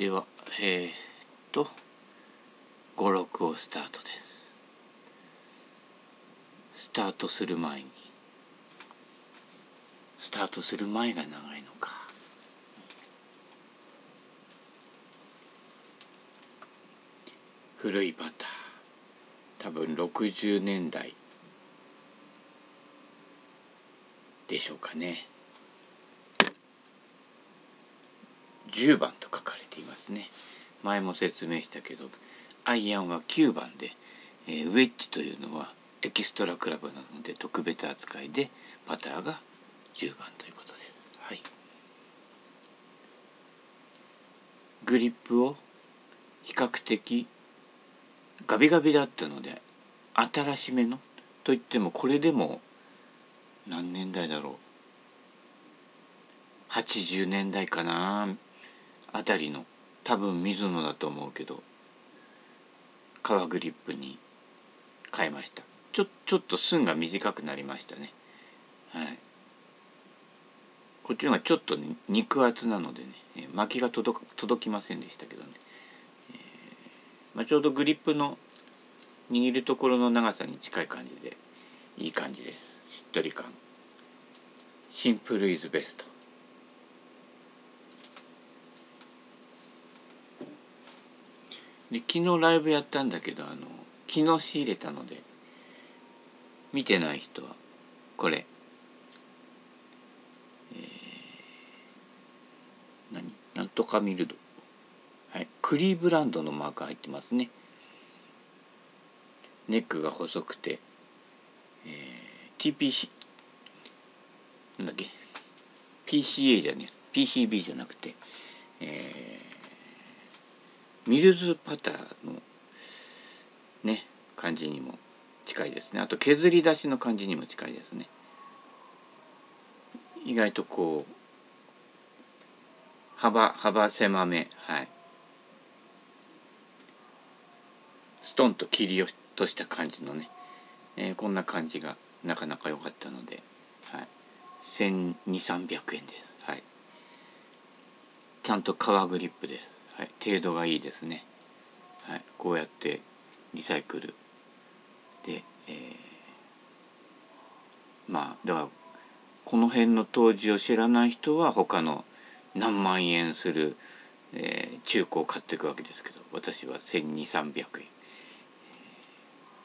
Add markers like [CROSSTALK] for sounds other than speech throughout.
ではえー、っと56をスタートです。スタートする前に。スタートする前が長いのか。古いバター。多分60年代でしょうかね。10番とか。ますね。前も説明したけどアイアンは9番で、えー、ウェッジというのはエキストラクラブなので特別扱いでパターが10番ということです。はい、グリップを比較的ガビガビだったので新しめのといってもこれでも何年代だろう。80年代かなあたりの多分水野だと思うけど革グリップに変えました。ちょちょっと寸が短くなりましたね。はい。こっちの方がちょっと肉厚なのでね巻きが届届きませんでしたけどね、えー、まあ、ちょうどグリップの握るところの長さに近い感じでいい感じです。しっとり感。シンプルイズベスト。で昨日ライブやったんだけどあの昨日仕入れたので見てない人はこれ、えー、何？なんとかミルドはい。クリーブランドのマーク入ってますね。ネックが細くて、えー、TPC なんだっけ？PCA じゃね PCB じゃなくて、えーミルズパターのね感じにも近いですね。あと削り出しの感じにも近いですね。意外とこう幅幅狭めはい。ストンと切り落とした感じのね、えー、こんな感じがなかなか良かったので、はい、1 2 3 0 0円です。はい。ちゃんと革グリップです。はい、程度がいいですね、はい、こうやってリサイクル。で、えー、まあだからこの辺の当時を知らない人は他の何万円する、えー、中古を買っていくわけですけど私は1200300円。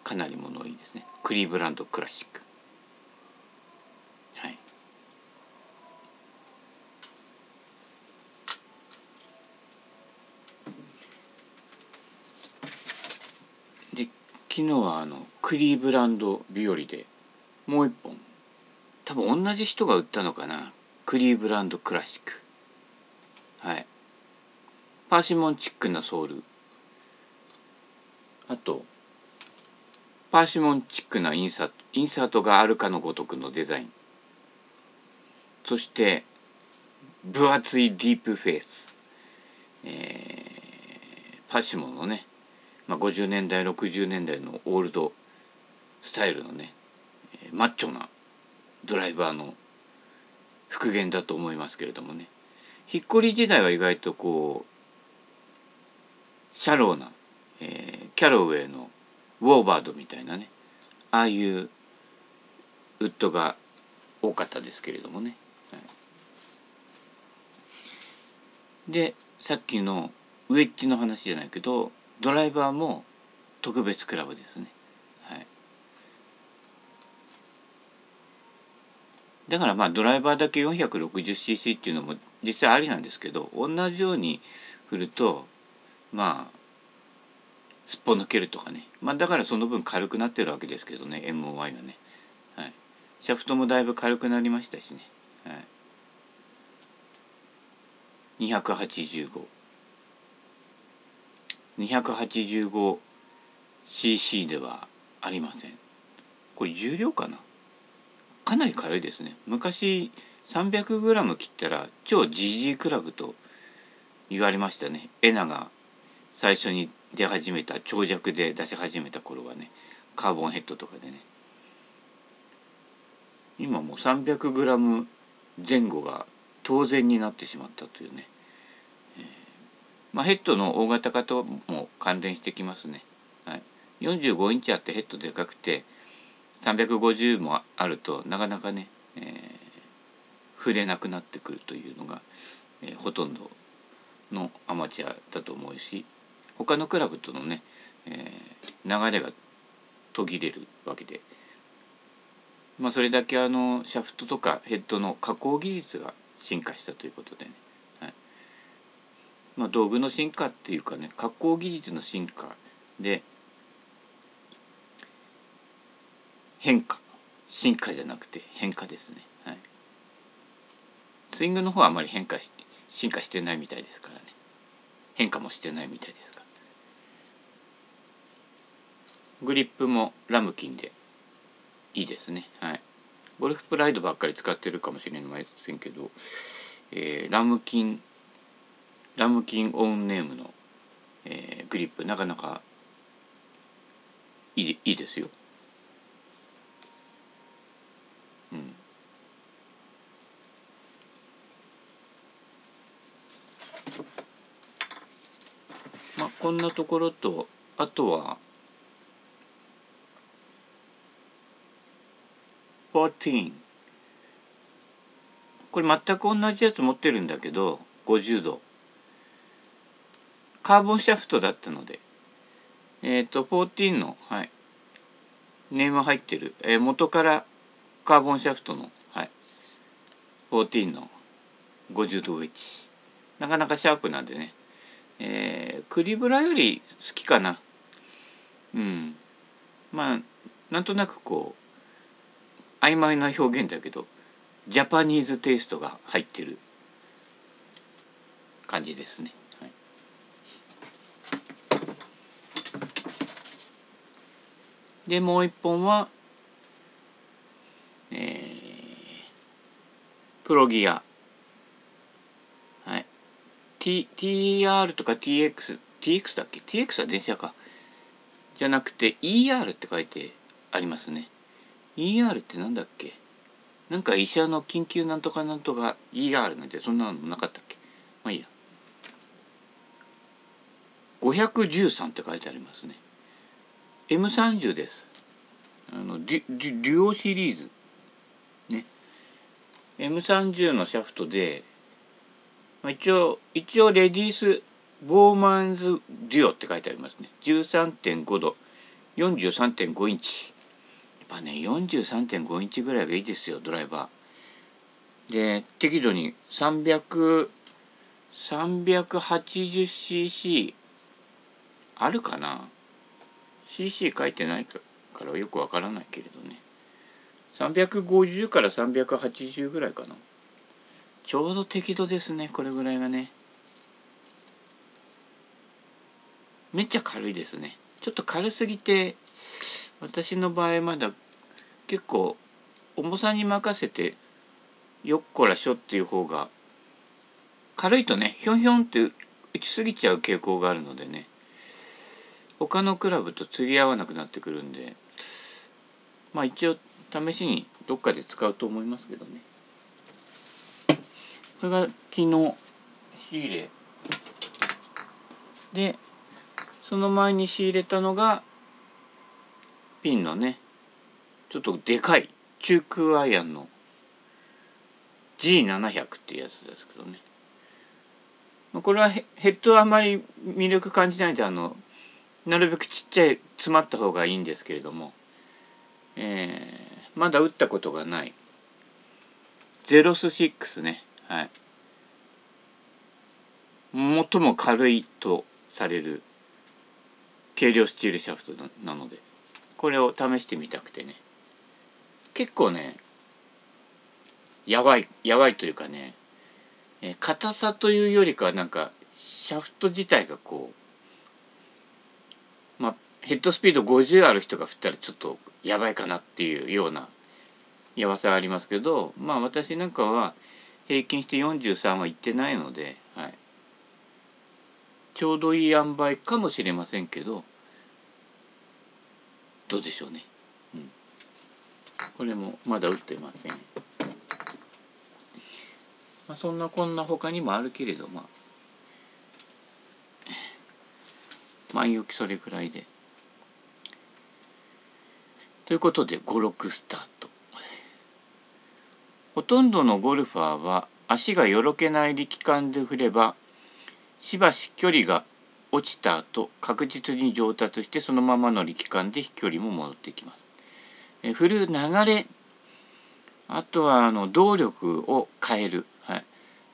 かなり物いいですね。クリーブランドクラシック。昨日はあのクリーブランド日和でもう一本。多分同じ人が売ったのかな。クリーブランドクラシック。はい。パーシモンチックなソール。あとパーシモンチックなインサートインサートがあるかのごとくのデザイン。そして分厚いディープフェイス、えー、パシモンのねまあ、50年代60年代のオールドスタイルのねマッチョなドライバーの復元だと思いますけれどもねヒッコリ時代は意外とこうシャローな、えー、キャロウェイのウォーバードみたいなねああいうウッドが多かったですけれどもね。はい、でさっきのウェッジの話じゃないけどドライバーも特別クラブですね。はい、だからまあドライバーだけ 460cc っていうのも実際ありなんですけど同じように振るとまあすっぽ抜けるとかね。まあだからその分軽くなってるわけですけどね MOY がね、はい、シャフトもだいぶ軽くなりましたしね、はい、285 285cc ではありません。これ重量かな？かなり軽いですね。昔 300g 切ったら超 GG クラブと言われましたね。エナが最初に出始めた長尺で出し始めた頃はねカーボンヘッドとかでね。今もう 300g 前後が当然になってしまったというね。まあ、ヘッドの大型化とも関連してきますね。はい、45インチあってヘッドでかくて350もあるとなかなかね、えー、触れなくなってくるというのが、えー、ほとんどのアマチュアだと思うし他のクラブとのね、えー、流れが途切れるわけで、まあ、それだけあのシャフトとかヘッドの加工技術が進化したということでね、まあ、道具の進化っていうかね加工技術の進化で変化。進化じゃなくて変化ですね、はい、スイングの方はあまり変化して進化してないみたいですからね。変化もしてないみたいですからグリップもラムキンでいいですね。はい。ゴルフプライドばっかり使ってるかもしれませんけど、えー、ラムキンラムキンオンネームの、えー、グリップ。なかなかいいいいですよ。うん。まあこんなところとあとは14これ全く同じやつ持ってるんだけど50度カーボンシャフトだったので。えっ、ー、と14のはい。ネーム入ってる、えー、元からカーボンシャフトの、はい、14の50度ウェッジなかなかシャープなんでね、えー、クリブラより好きかな。うん。まあなんとなくこう曖昧な表現だけどジャパニーズテイストが入ってる感じですね。はい、でもう一本はえープロギア。はい。T、TR とか TX、TX だっけ ?TX は電車か。じゃなくて ER って書いてありますね。ER ってなんだっけ？なんか医者の緊急なんとかなんとか ER なんてそんなのなかったっけ？まあいいや。513って書いてありますね。M30 です。あのデュデュデュオシリーズ。ね。M30 のシャフトで、まあ、一応一応レディースボーマンズデュオって書いてありますね13.5度43.5インチやっぱね43.5インチぐらいがいいですよドライバーで適度に300 380cc あるかな cc 書いてないからよくわからないけれどね。350から380ぐらいかな。ちょうど適度ですねこれぐらいがね。めっちゃ軽いですね。ちょっと軽すぎて私の場合まだ結構重さに任せてよっこらしょっていう方が軽いとねひょんひょんって打ちすぎちゃう傾向があるのでね。他のクラブと釣り合わなくなってくるんでまあ一応試しにどっかで使うと思いますけどね。これが昨日仕入れ。でその前に仕入れたのがピンのねちょっとでかい中空アイアンの G700 っていうやつですけどね。これはヘッドはあまり魅力感じないんであのなるべくちっちゃい詰まった方がいいんですけれどもえー、まだ打ったことがない。ゼロス6ね。はい。最も軽いとされる軽量スチールシャフトなのでこれを試してみたくてね。結構ねやばいやばいというかね硬さというよりかはなんかシャフト自体がこうまあヘッドスピード50ある人が振ったらちょっとやばいかなっていうようなやばさがありますけどまあ私なんかは平均して43はいってないので、はい、ちょうどいい塩梅かもしれませんけどどうでしょうね、これもまだ打ってません、まあ、そんなこんな他にもあるけれどまあ前置きそれくらいで。ということで56スタート。ほとんどのゴルファーは足がよろけない力感で振ればしばし距離が落ちた後確実に上達してそのままの力感で飛距離も戻ってきます。え振る流れあとはあの動力を変える、はい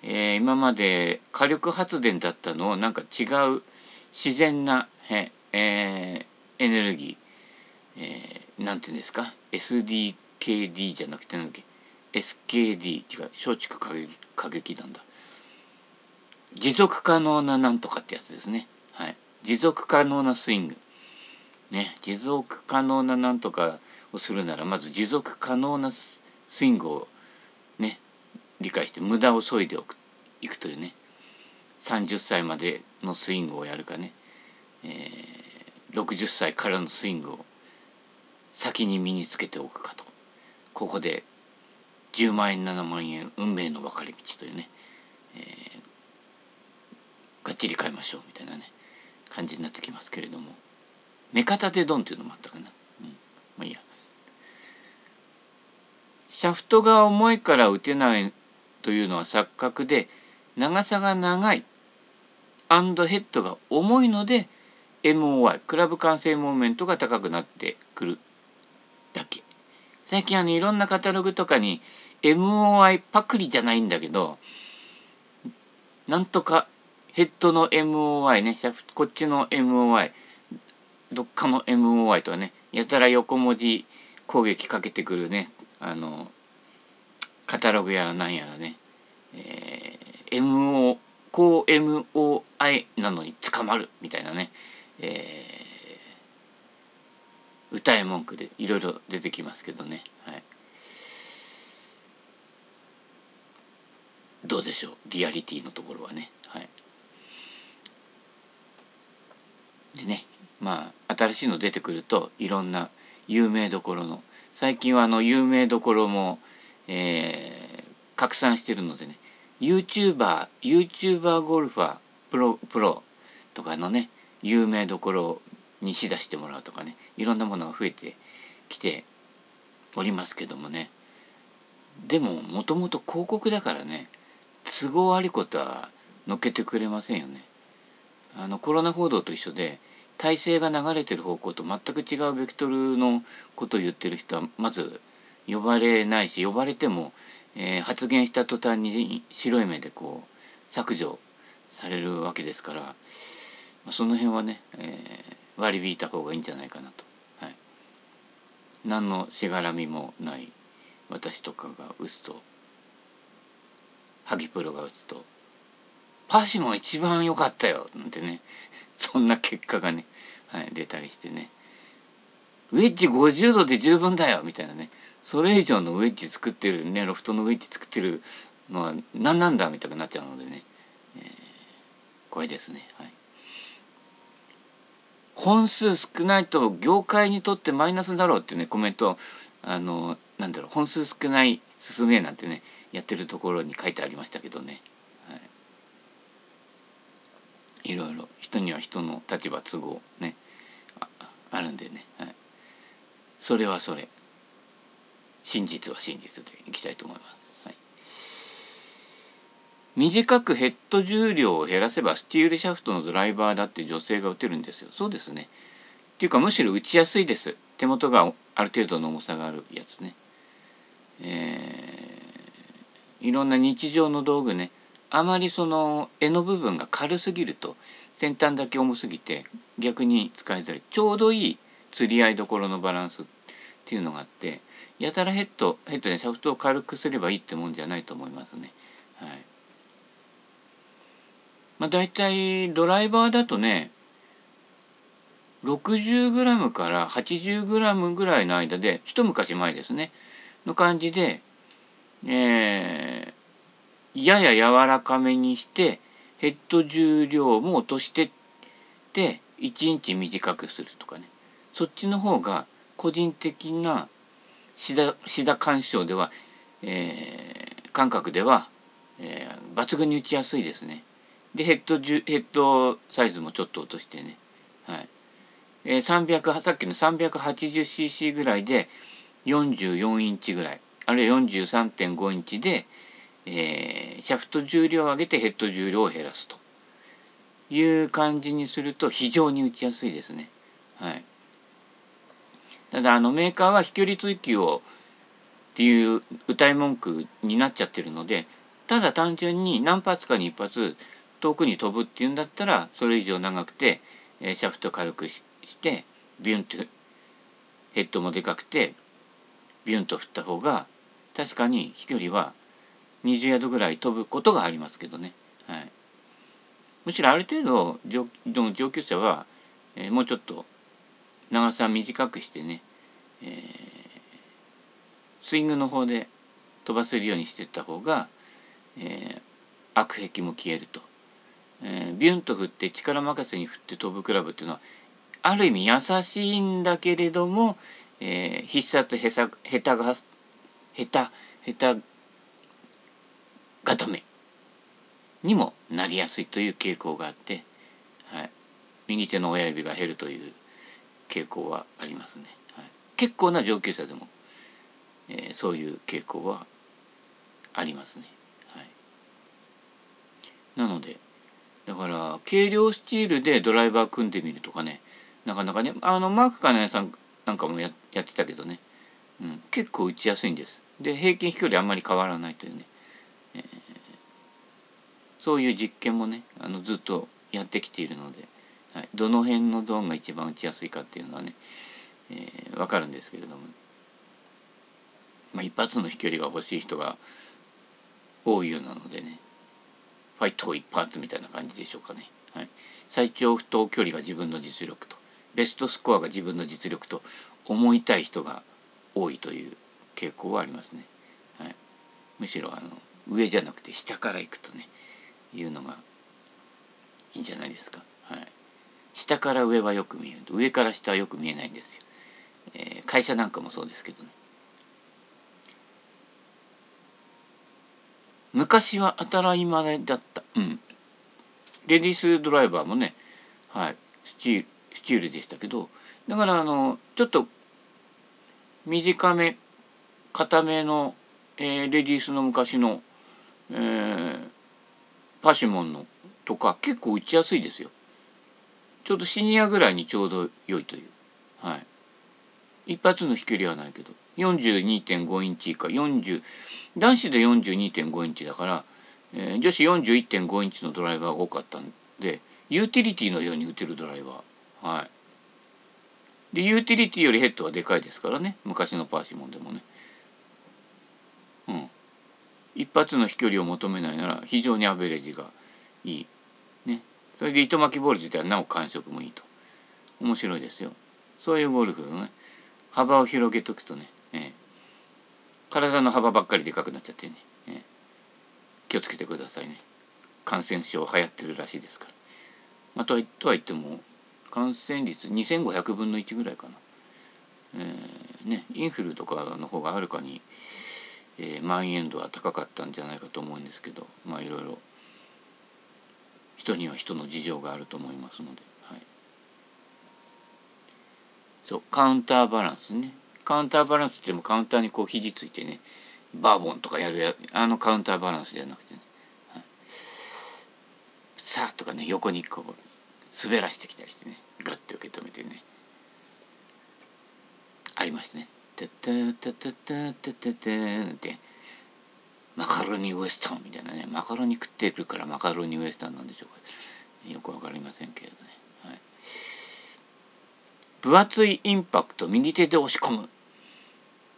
えー、今まで火力発電だったのをなんか違う自然な、えー、エネルギー、えー、なんていうんですか？SDKD じゃなくてなんだっけ？SKD 違う松竹過激過激なんだ。持続可能ななんとかってやつですね。はい。持続可能なスイング。ね。持続可能ななんとかをするならまず持続可能なスイングをね理解して無駄を削いでおくいくというね。30歳までのスイングをやるかね、えー、60歳からのスイングを先に身につけておくかと。ここで10万円7万円運命の分かれ道というね、えー、がっちり買いましょうみたいなね感じになってきますけれども。目方でドンっていうのもあったかな、うん、まあいいや。シャフトが重いから打てないというのは錯覚で長さが長い。アンドヘッドが重いので MOI クラブ完成モーメントが高くなってくるだけ。最近あのいろんなカタログとかに MOI パクリじゃないんだけどなんとかヘッドの MOI ねこっちの MOI どっかの MOI とかねやたら横文字攻撃かけてくるねあのカタログやらなんやらね、えー、MOI こう MOI なのに捕まるみたいなね、えー、歌い文句でいろいろ出てきますけどね。はい。どうでしょう？リアリティのところはね。はい、でねまあ新しいの出てくるといろんな有名どころの最近はあの有名どころも、えー、拡散してるのでね。YouTuber、YouTuber ゴルファープロプロとかのね有名どころにし出してもらうとかねいろんなものが増えてきておりますけどもねでももともと広告だからね都合ありことは載っけてくれませんよね。あのコロナ報道と一緒で体制が流れてる方向と全く違うベクトルのことを言ってる人はまず呼ばれないし呼ばれても、えー、発言した途端に白い目でこう削除されるわけですから、まあ、その辺はね、えー、割り引いた方がいいんじゃないかなと。はい、何のしがらみもない私とかが打つとハギプロが打つと「パシモン一番良かったよ」なんてね [LAUGHS] そんな結果がね、はい、出たりしてねウェッジ50度で十分だよみたいなねそれ以上のウェッジ作ってるねロフトのウェッジ作ってるのは何なんだみたいになっちゃうのでね、えー、怖いですね。はい。本数少ないと業界にとってマイナスだろうっていうねコメントあのなんだろう本数少ない進めなんてねやってるところに書いてありましたけどね、はい、いろいろ人には人の立場都合ねあるんでね、はい、それはそれ。真実は真実でいきたいと思います。はい、短くヘッド重量を減らせばスチールシャフトのドライバーだって女性が打てるんですよ。そうですね。っていうかむしろ打ちやすいです。手元がある程度の重さがあるやつね。えーいろんな日常の道具ねあまりその柄の部分が軽すぎると先端だけ重すぎて逆に使いづらいちょうどいい釣り合いどころのバランスってていうのがあってやたらヘッドヘッドでシャフトを軽くすればいいってもんじゃないと思いますね。はいまあ、大体ドライバーだとね 60g から 80g ぐらいの間で一昔前ですねの感じでえー、やや柔らかめにしてヘッド重量も落としてで1インチ短くするとかねそっちの方が個人的なシダシダ干渉では、えー、感覚では、えー、抜群に打ちやすいですね。でヘッドヘッドサイズもちょっと落としてね、はいえー、300さっきの 380cc ぐらいで44インチぐらいあるいは43.5インチで、えー、シャフト重量を上げてヘッド重量を減らすという感じにすると非常に打ちやすいですね。はい、ただあのメーカーは飛距離追求をっていう歌い文句になっちゃってるのでただ単純に何発かに一発遠くに飛ぶっていうんだったらそれ以上長くて、え、シャフト軽くしてビュンとヘッドもでかくてビュンと振った方が確かに飛距離は20ヤードぐらい飛ぶことがありますけどね。はい、むしろある程度上上級者は、えー、もうちょっと長さ短くしてね、えー、スイングの方で飛ばせるようにしていった方が、えー、悪癖も消えると、えー、ビュンと振って力任せに振って飛ぶクラブっていうのはある意味優しいんだけれども、えー、必殺下手下手が下手下手固めにもなりやすいという傾向があって、はい、右手の親指が減るという傾向はありますね。はい、結構な上級者でも、えー、そういう傾向はありますね。はい、なのでだから軽量スチールでドライバー組んでみるとかねなかなかねあのマーク金谷さんなんかもややってたけどね、うん、結構打ちやすいんです。で平均飛距離あんまり変わらないというね、えー、そういう実験もねあのずっとやってきているので。はい、どの辺のゾーンが一番打ちやすいかっていうのはね、えー、分かるんですけれども、まあ、一発の飛距離が欲しい人が多いようなのでね。ファイト一発みたいな感じでしょうかね、はい、最長不当距離が自分の実力とベストスコアが自分の実力と思いたい人が多いという傾向はありますね、はい、むしろあの上じゃなくて下から行くとねいうのがいいんじゃないですか。はい。下から上はよく見える。上から下はよく見えないんですよ、えー、会社なんかもそうですけどね。昔は当たり前だった。うん。レディースドライバーもねはい。スチールスチールでしたけどだからあのちょっと短め硬めの、えー、レディースの昔の、えー、パシモンのとか結構打ちやすいですよ。ちょうどシニアぐらいにちょうど良いという。はい。一発の飛距離はないけど、42.5インチ以下、40、男子で42.5インチだから、えー、女子41.5インチのドライバーが多かったんで、ユーティリティのように打てるドライバー。はい。で、ユーティリティよりヘッドはでかいですからね。昔のパーシモンでもね。うん。一発の飛距離を求めないなら非常にアベレージがいい。それで糸巻きボール自体はなお感触もいいと。面白いですよ。そういうゴルフのね幅を広げとくとね、えー、体の幅ばっかりでかくなっちゃってね、えー、気をつけてくださいね。感染症流行ってるらしいですから、まあ、とはとは言っても感染率2500分の1ぐらいかな、えー、ねインフルとかの方がはるかに、えー、蔓延度は高かったんじゃないかと思うんですけどまあいろいろ人には人の事情があると思いますので、はい、そうカウンターバランスね。カウンターバランスってもカウンターにこう肘ついてねバーボンとかやるやあのカウンターバランスじゃなくてね、はい、さあとかね横にこう滑らしてきたりしてねガッて受け止めてね。ありましたね。タタタタタタタタって。マカロニウエスタンみたいなねマカロニ食ってるからマカロニウエスタンなんでしょう。かよくわかりませんけれどね、はい、分厚いインパクト右手で押し込む。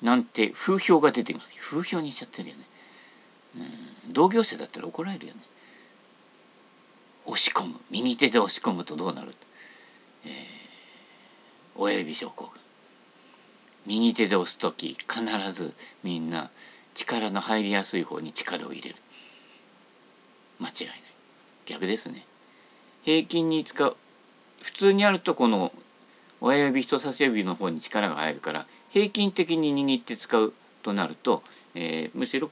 なんて風評が出ています。風評にしちゃってるよね。うん。同業者だったら怒られるよね。押し込む。右手で押し込むとどうなる？えー、親指症候群。右手で押す時必ずみんな力の入りやすい方に力を入れる。間違いない。逆ですね。平均に使う。普通にあるとこの親指人差し指の方に力が入るから平均的に握って使うとなると、えー、むしろ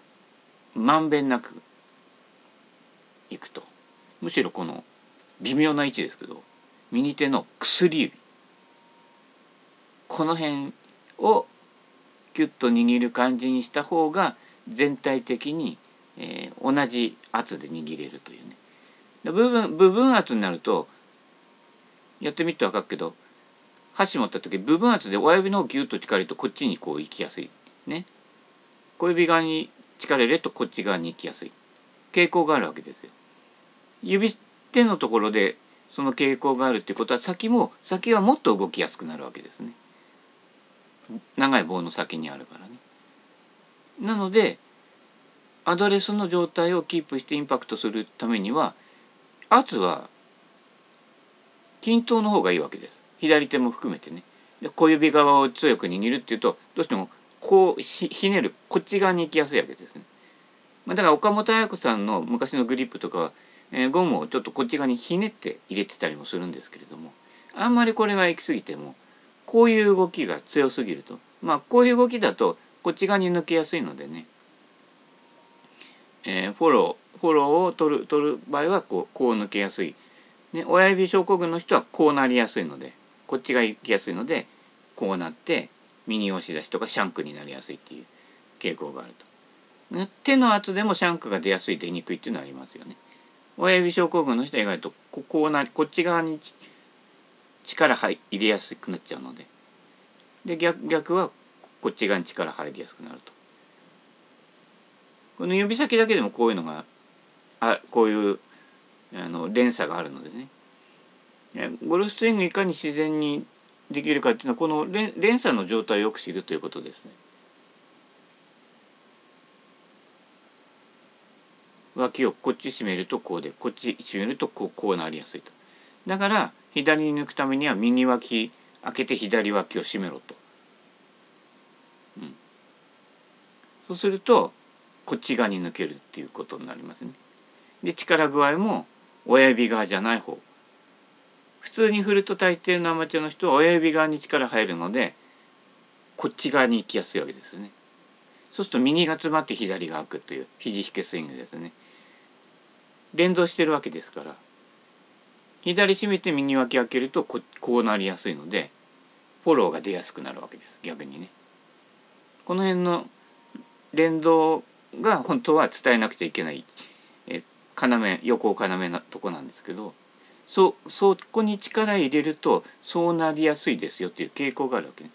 まんべんなくいくと。むしろこの微妙な位置ですけど右手の薬指。この辺をキュッと握る感じにした方が全体的に、えー、同じ圧で握れるというね。部分部分圧になるとやってみて分かるけど箸持った時部分圧で親指の方ギュッと力入れるとこっちにこう行きやすいね。小指側に力入れるとこっち側に行きやすい。傾向があるわけですよ。指手のところでその傾向があるっていうことは先も先はもっと動きやすくなるわけですね。長い棒の先にあるからね。なのでアドレスの状態をキープしてインパクトするためには圧は均等の方がいいわけです。左手も含めてね。で小指側を強く握るっていうとどうしてもこうひねるこっち側に行きやすいわけですね、まあ、だから岡本綾子さんの昔のグリップとかは、えー、ゴムをちょっとこっち側にひねって入れてたりもするんですけれどもあんまりこれが行き過ぎてもこういう動きが強すぎると。まあこういう動きだとこっち側に抜けやすいのでね、えー、フォローフォローを取る取る場合はこうこう抜けやすい、ね、親指症候群の人はこうなりやすいのでこっちが行きやすいのでこうなって右押し出しとかシャンクになりやすいっていう傾向があると、ね、手の圧でもシャンクが出やすい出にくいっていうのはありますよね。親指症候群の人は意外とここうなこっち側に力入れやすくなっちゃうのでで逆逆はこっち側に力入りやすくなるとこの指先だけでもこういうのがあこういうあの連鎖があるのでねゴルフスイングいかに自然にできるかっていうのはこの連連鎖の状態をよく知るということですね。脇をこっち締めるとこうでこっち締めるとこうこうなりやすいと。だから左に抜くためには右脇開けて左脇を締めろと。うん、そうするとこっち側に抜けるっていうことになりますね。で力具合も親指側じゃない方。普通に振ると大抵のアマチュアの人は親指側に力入るのでこっち側に行きやすいわけですね。そうすると右が詰まって左が開くという肘引けスイングですね。連動してるわけですから。左締めて右脇開けるとここうなりやすいのでフォローが出やすくなるわけです逆にねこの辺の連動が本当は伝えなくちゃいけないえ要横要なとこなんですけどそそこに力入れるとそうなりやすいですよっていう傾向があるわけね。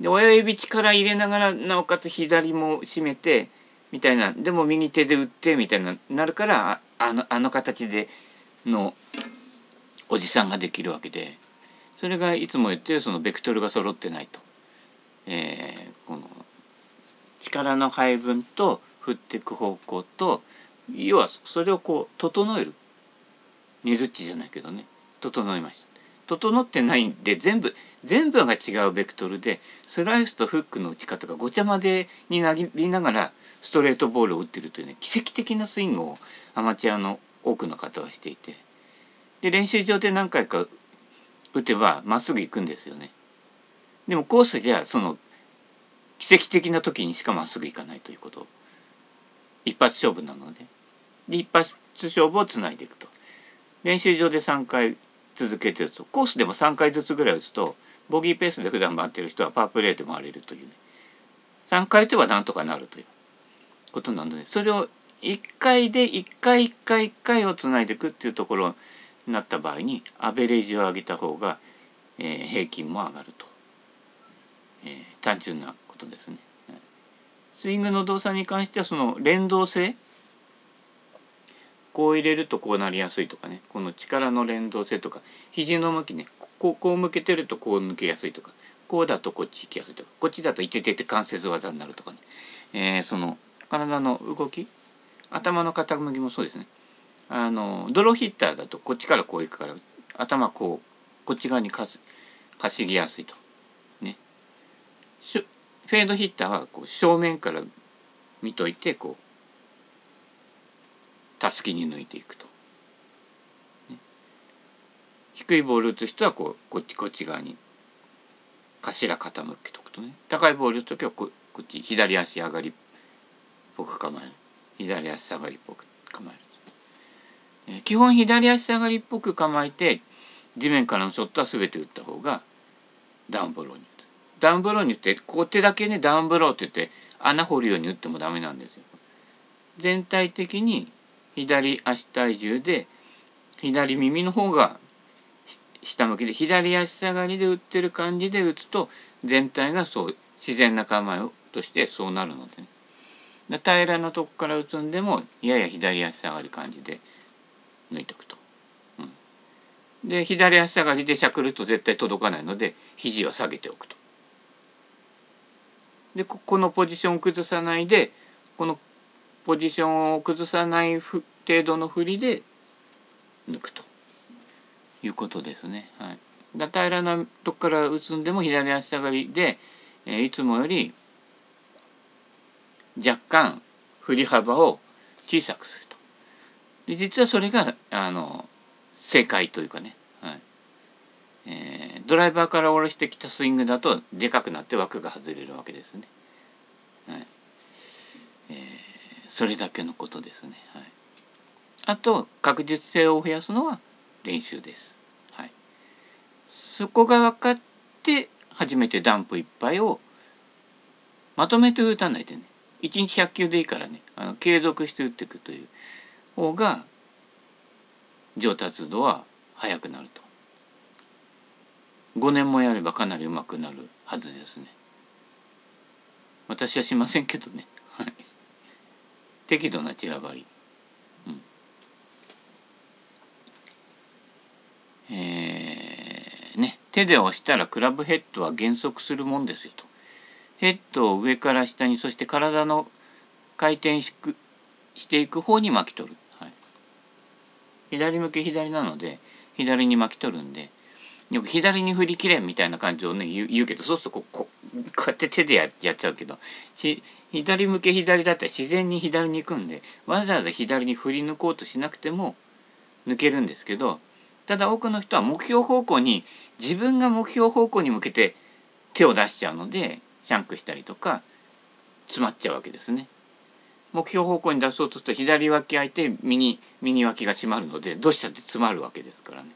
で親指力入れながらなおかつ左も締めてみたいなでも右手で打ってみたいななるからあのあの形でのおじさんができるわけでそれがいつも言ってるそのベクトルが揃ってないと。えー、この力の配分と振っていく方向と要はそれをこう整える。ねずっちじゃないけどね。整いました。整ってないんで全部全部が違うベクトルでスライスとフックの打ち方がごちゃ混ぜになりながらストレートボールを打ってるというね奇跡的なスイングをアマチュアの多くの方はしていて。で練習場で何回か打てばまっすぐ行くんですよね。でもコースじゃその奇跡的な時にしかまっすぐ行かないということ。一発勝負なので。で一発勝負をつないでいくと。練習場で3回続けてると。コースでも3回ずつぐらい打つとボギーペースで普段回ってる人はパープレーで回れるというね。3回打てばなんとかなるということなのでそれを1回で1回1回1回をつないでいくっていうところになった場合にアベレージを上げた方が、えー、平均も上がると、えー、単純なことですね。スイングの動作に関してはその連動性こう入れるとこうなりやすいとかね。この力の連動性とか肘の向きねこうこう向けてるとこう抜けやすいとかこうだとこっち行きやすいとかこっちだといててて関節技になるとかね、えー、その体の動き頭の傾きもそうですね。あのドローヒッターだとこっちからこう行くから頭こうこっち側にかすかしぎやすいと。ね。フェードヒッターはこう正面から見といてこうたすきに抜いていくと。ね、低いボール打つ人はこうこっちこっち側に頭傾けとくとね。高いボール打つ時はここっち左足上がりっぽく構える。左足下がりっぽく構える、え基本左足下がりっぽく構えて地面からのショットは全て打った方がダウンブローに打つ。ダウンブローに打ってこう手だけねダウンブローって言って穴掘るように打ってもダメなんですよ。全体的に左足体重で左耳の方が下向きで左足下がりで打ってる感じで打つと全体がそう自然な構えとしてそうなるので、ね、平らなとこから打つんでもやや左足下がり感じで抜いておくと。うん、で左足下がりでしゃくると絶対届かないので肘は下げておくと。でここのポジションを崩さないでこのポジションを崩さない程度の振りで抜くということですね。はい、平らなとこから打つんでも左足下がりで、え、いつもより若干振り幅を小さくすると。で実はそれがあの正解というかね、はいえー、ドライバーから下ろしてきたスイングだとでかくなって枠が外れるわけですね。はいえー、それだけのことですね。はい、あと確実性を増やすのは練習です。はい、そこが分かって初めてダンプいっぱいをまとめて打たないでね1日100球でいいからね。あの継続して打っていくという方が上達度は速くなると。5年もやればかなり上手くなるはずですね。私はしませんけどね。適度な散らばり、うん、えー、ね。手で押したらクラブヘッドは減速するもんですよと。ヘッドを上から下にそして体の回転しくしていく方に巻き取る、はい、左向き左なので左に巻き取るんでよく左に振り切れみたいな感じをね言うけどそうするとこここうやって手でやっちゃうけど左向け左だったら自然に左に行くんでわざわざ左に振り抜こうとしなくても抜けるんですけどただ多くの人は目標方向に自分が目標方向に向けて手を出しちゃうのでシャンクしたりとか詰まっちゃうわけですね。目標方向に出そうとすると左脇開いて右右脇が閉まるのでどうしたって詰まるわけですからね。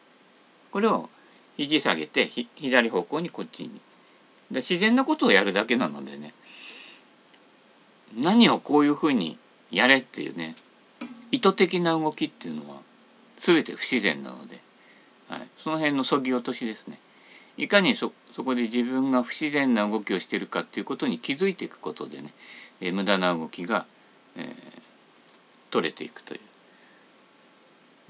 これを肘下げて左方向にこっちに。で自然なことをやるだけなのでね何をこういうふうにやれっていうね意図的な動きっていうのは全て不自然なので、はい、その辺のそぎ落としですね。いかにそそこで自分が不自然な動きをしているかっていうことに気づいていくことでね、えー、無駄な動きが、えー、取れていくという。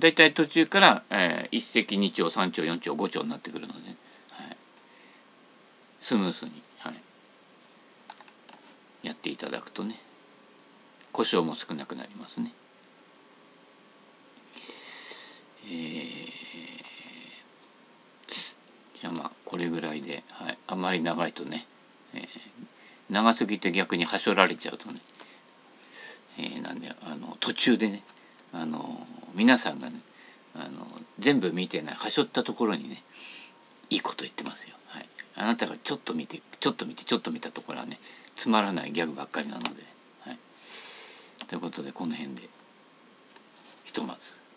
だいたい途中から、えー、一石二鳥三鳥四鳥五鳥になってくるので、はい、スムースに、はい、やっていただくとね故障も少なくなりますね。えーじゃあまあこれぐらいで、はい、あまり長いとね、えー、長すぎて逆にはしょられちゃうとね、えー、なんであの途中でねあの皆さんがねあの全部見てないはしょったところにねいいこと言ってますよ。はい、あなたがちょっと見てちょっと見てちょっと見たところはねつまらないギャグばっかりなので。はい、ということでこの辺でひとまず。